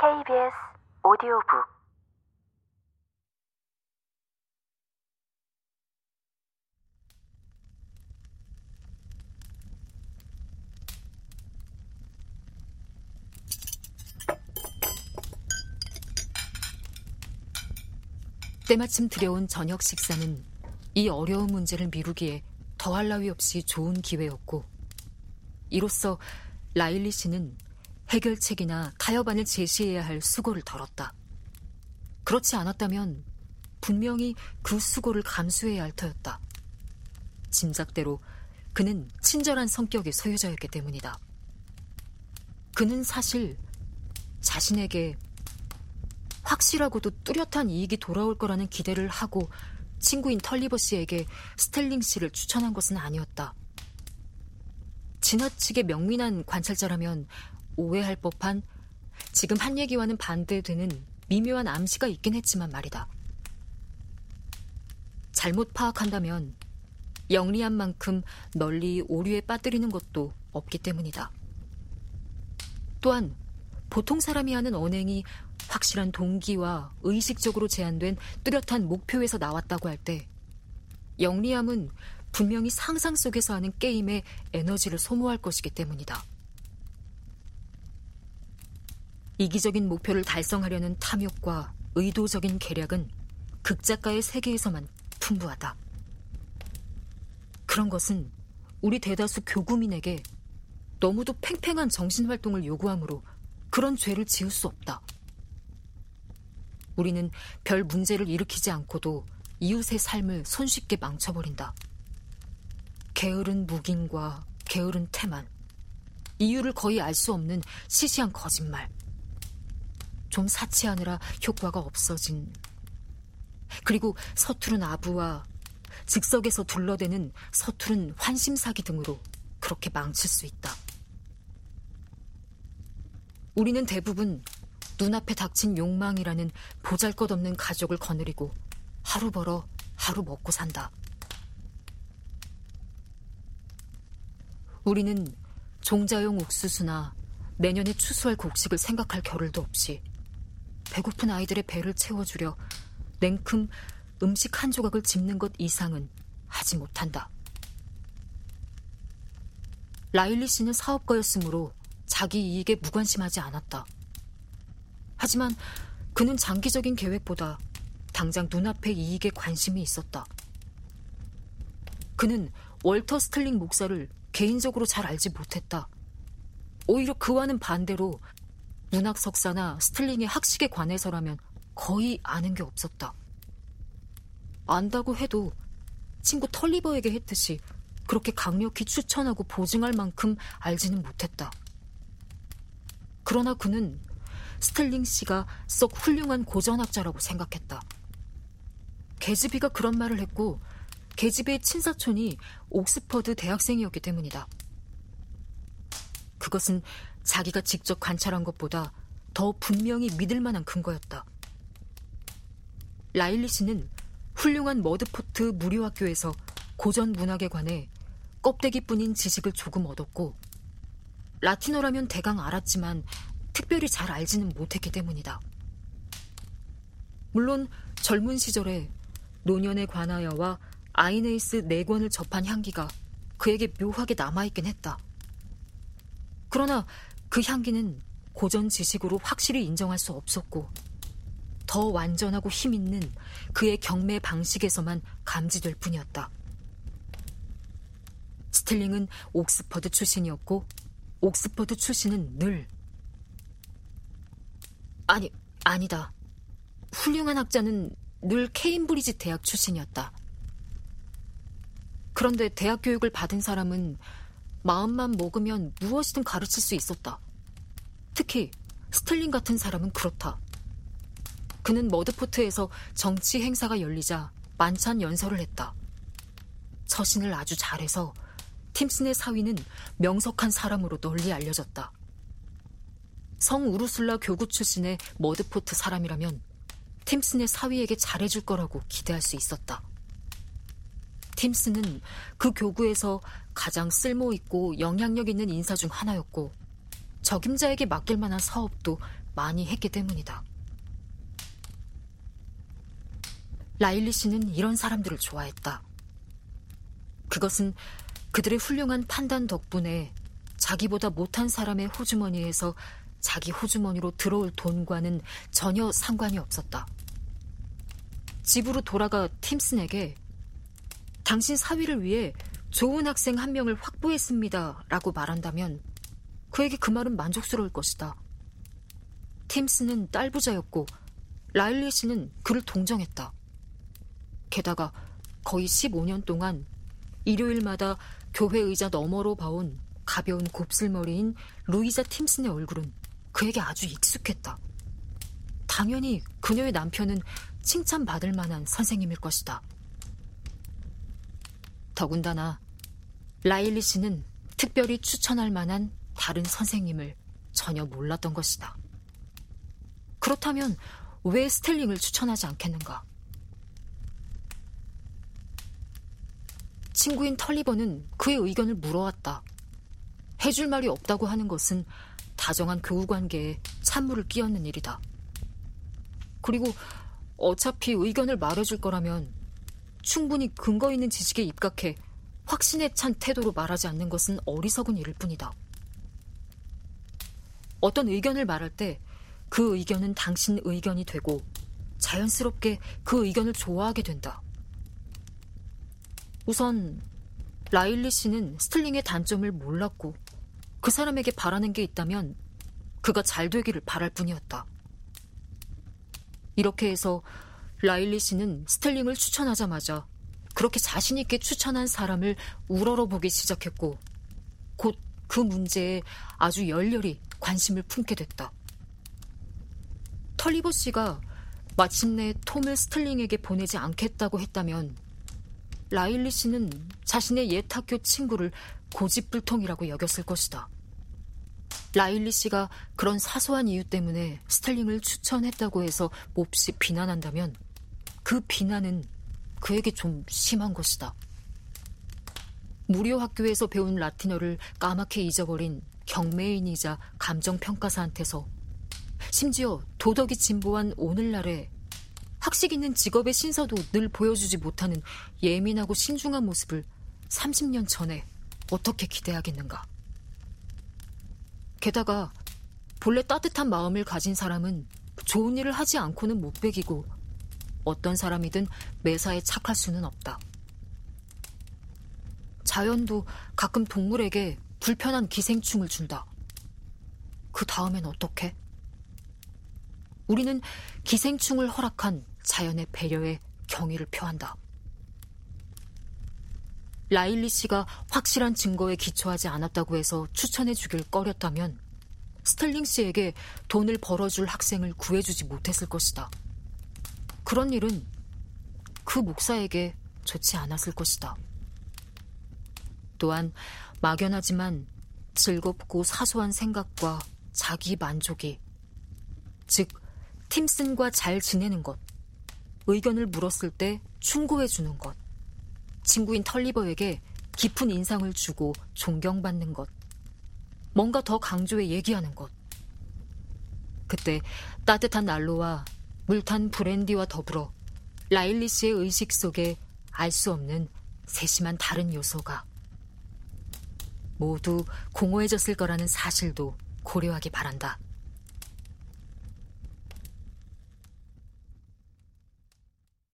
KBS 오디오북. 때마침 들여온 저녁 식사는 이 어려운 문제를 미루기에 더할 나위 없이 좋은 기회였고 이로써 라일리 씨는 해결책이나 타협안을 제시해야 할 수고를 덜었다. 그렇지 않았다면 분명히 그 수고를 감수해야 할 터였다. 짐작대로 그는 친절한 성격의 소유자였기 때문이다. 그는 사실 자신에게 확실하고도 뚜렷한 이익이 돌아올 거라는 기대를 하고 친구인 털리버 씨에게 스텔링 씨를 추천한 것은 아니었다. 지나치게 명민한 관찰자라면 오해할 법한 지금 한 얘기와는 반대되는 미묘한 암시가 있긴 했지만 말이다. 잘못 파악한다면 영리한 만큼 널리 오류에 빠뜨리는 것도 없기 때문이다. 또한 보통 사람이 하는 언행이 확실한 동기와 의식적으로 제한된 뚜렷한 목표에서 나왔다고 할 때 영리함은 분명히 상상 속에서 하는 게임에 에너지를 소모할 것이기 때문이다. 이기적인 목표를 달성하려는 탐욕과 의도적인 계략은 극작가의 세계에서만 풍부하다. 그런 것은 우리 대다수 교구민에게 너무도 팽팽한 정신활동을 요구하므로 그런 죄를 지을 수 없다. 우리는 별 문제를 일으키지 않고도 이웃의 삶을 손쉽게 망쳐버린다. 게으른 묵인과 게으른 태만, 이유를 거의 알 수 없는 시시한 거짓말, 좀 사치하느라 효과가 없어진, 그리고 서투른 아부와 즉석에서 둘러대는 서투른 환심사기 등으로 그렇게 망칠 수 있다. 우리는 대부분 눈앞에 닥친 욕망이라는 보잘 것 없는 가족을 거느리고 하루 벌어 하루 먹고 산다. 우리는 종자용 옥수수나 내년에 추수할 곡식을 생각할 겨를도 없이 배고픈 아이들의 배를 채워주려 냉큼 음식 한 조각을 집는 것 이상은 하지 못한다. 라일리 씨는 사업가였으므로 자기 이익에 무관심하지 않았다. 하지만 그는 장기적인 계획보다 당장 눈앞의 이익에 관심이 있었다. 그는 월터 스텔링 목사를 개인적으로 잘 알지 못했다. 오히려 그와는 반대로 문학 석사나 스텔링의 학식에 관해서라면 거의 아는 게 없었다. 안다고 해도 친구 털리버에게 했듯이 그렇게 강력히 추천하고 보증할 만큼 알지는 못했다. 그러나 그는 스텔링 씨가 썩 훌륭한 고전학자라고 생각했다. 계즈비가 그런 말을 했고 계집의 친사촌이 옥스퍼드 대학생이었기 때문이다. 그것은 자기가 직접 관찰한 것보다 더 분명히 믿을 만한 근거였다. 라일리 씨는 훌륭한 머드포트 무료학교에서 고전 문학에 관해 껍데기뿐인 지식을 조금 얻었고 라틴어라면 대강 알았지만 특별히 잘 알지는 못했기 때문이다. 물론 젊은 시절에 노년에 관하여와 아이네이스 네 권을 접한 향기가 그에게 묘하게 남아있긴 했다. 그러나 그 향기는 고전 지식으로 확실히 인정할 수 없었고 더 완전하고 힘있는 그의 경매 방식에서만 감지될 뿐이었다. 스틸링은 옥스퍼드 출신이었고 옥스퍼드 출신은 늘 아니, 아니다. 훌륭한 학자는 늘 케임브리지 대학 출신이었다. 그런데 대학 교육을 받은 사람은 마음만 먹으면 무엇이든 가르칠 수 있었다. 특히 스텔링 같은 사람은 그렇다. 그는 머드포트에서 정치 행사가 열리자 만찬 연설을 했다. 처신을 아주 잘해서 팀슨의 사위는 명석한 사람으로 널리 알려졌다. 성 우르술라 교구 출신의 머드포트 사람이라면 팀슨의 사위에게 잘해줄 거라고 기대할 수 있었다. 팀슨은 그 교구에서 가장 쓸모있고 영향력 있는 인사 중 하나였고 적임자에게 맡길 만한 사업도 많이 했기 때문이다. 라일리 씨는 이런 사람들을 좋아했다. 그것은 그들의 훌륭한 판단 덕분에 자기보다 못한 사람의 호주머니에서 자기 호주머니로 들어올 돈과는 전혀 상관이 없었다. 집으로 돌아가 팀슨에게 당신 사위를 위해 좋은 학생 한 명을 확보했습니다. 라고 말한다면 그에게 그 말은 만족스러울 것이다. 팀슨은 딸부자였고 라일리 씨는 그를 동정했다. 게다가 거의 15년 동안 일요일마다 교회 의자 너머로 봐온 가벼운 곱슬머리인 루이자 팀슨의 얼굴은 그에게 아주 익숙했다. 당연히 그녀의 남편은 칭찬받을 만한 선생님일 것이다. 더군다나 라일리 씨는 특별히 추천할 만한 다른 선생님을 전혀 몰랐던 것이다. 그렇다면 왜 스텔링을 추천하지 않겠는가? 친구인 털리버는 그의 의견을 물어왔다. 해줄 말이 없다고 하는 것은 다정한 교우 관계에 찬물을 끼얹는 일이다. 그리고 어차피 의견을 말해줄 거라면 충분히 근거 있는 지식에 입각해 확신에 찬 태도로 말하지 않는 것은 어리석은 일일 뿐이다. 어떤 의견을 말할 때 그 의견은 당신 의견이 되고 자연스럽게 그 의견을 좋아하게 된다. 우선 라일리 씨는 스틀링의 단점을 몰랐고 그 사람에게 바라는 게 있다면 그가 잘 되기를 바랄 뿐이었다. 이렇게 해서 라일리 씨는 스텔링을 추천하자마자 그렇게 자신있게 추천한 사람을 우러러보기 시작했고 곧 그 문제에 아주 열렬히 관심을 품게 됐다. 털리버 씨가 마침내 톰을 스텔링에게 보내지 않겠다고 했다면 라일리 씨는 자신의 옛 학교 친구를 고집불통이라고 여겼을 것이다. 라일리 씨가 그런 사소한 이유 때문에 스텔링을 추천했다고 해서 몹시 비난한다면 그 비난은 그에게 좀 심한 것이다. 무료 학교에서 배운 라틴어를 까맣게 잊어버린 경매인이자 감정평가사한테서 심지어 도덕이 진보한 오늘날에 학식 있는 직업의 신서도 늘 보여주지 못하는 예민하고 신중한 모습을 30년 전에 어떻게 기대하겠는가. 게다가 본래 따뜻한 마음을 가진 사람은 좋은 일을 하지 않고는 못 베기고 어떤 사람이든 매사에 착할 수는 없다. 자연도 가끔 동물에게 불편한 기생충을 준다. 그 다음엔 어떻게? 우리는 기생충을 허락한 자연의 배려에 경의를 표한다. 라일리 씨가 확실한 증거에 기초하지 않았다고 해서 추천해 주길 꺼렸다면 스텔링 씨에게 돈을 벌어줄 학생을 구해주지 못했을 것이다. 그런 일은 그 목사에게 좋지 않았을 것이다. 또한 막연하지만 즐겁고 사소한 생각과 자기 만족이 즉 팀슨과 잘 지내는 것, 의견을 물었을 때 충고해 주는 것, 친구인 털리버에게 깊은 인상을 주고 존경받는 것, 뭔가 더 강조해 얘기하는 것. 그때 따뜻한 난로와 물탄 브랜디와 더불어 라일리 씨의 의식 속에 알 수 없는 세심한 다른 요소가 모두 공허해졌을 거라는 사실도 고려하기 바란다.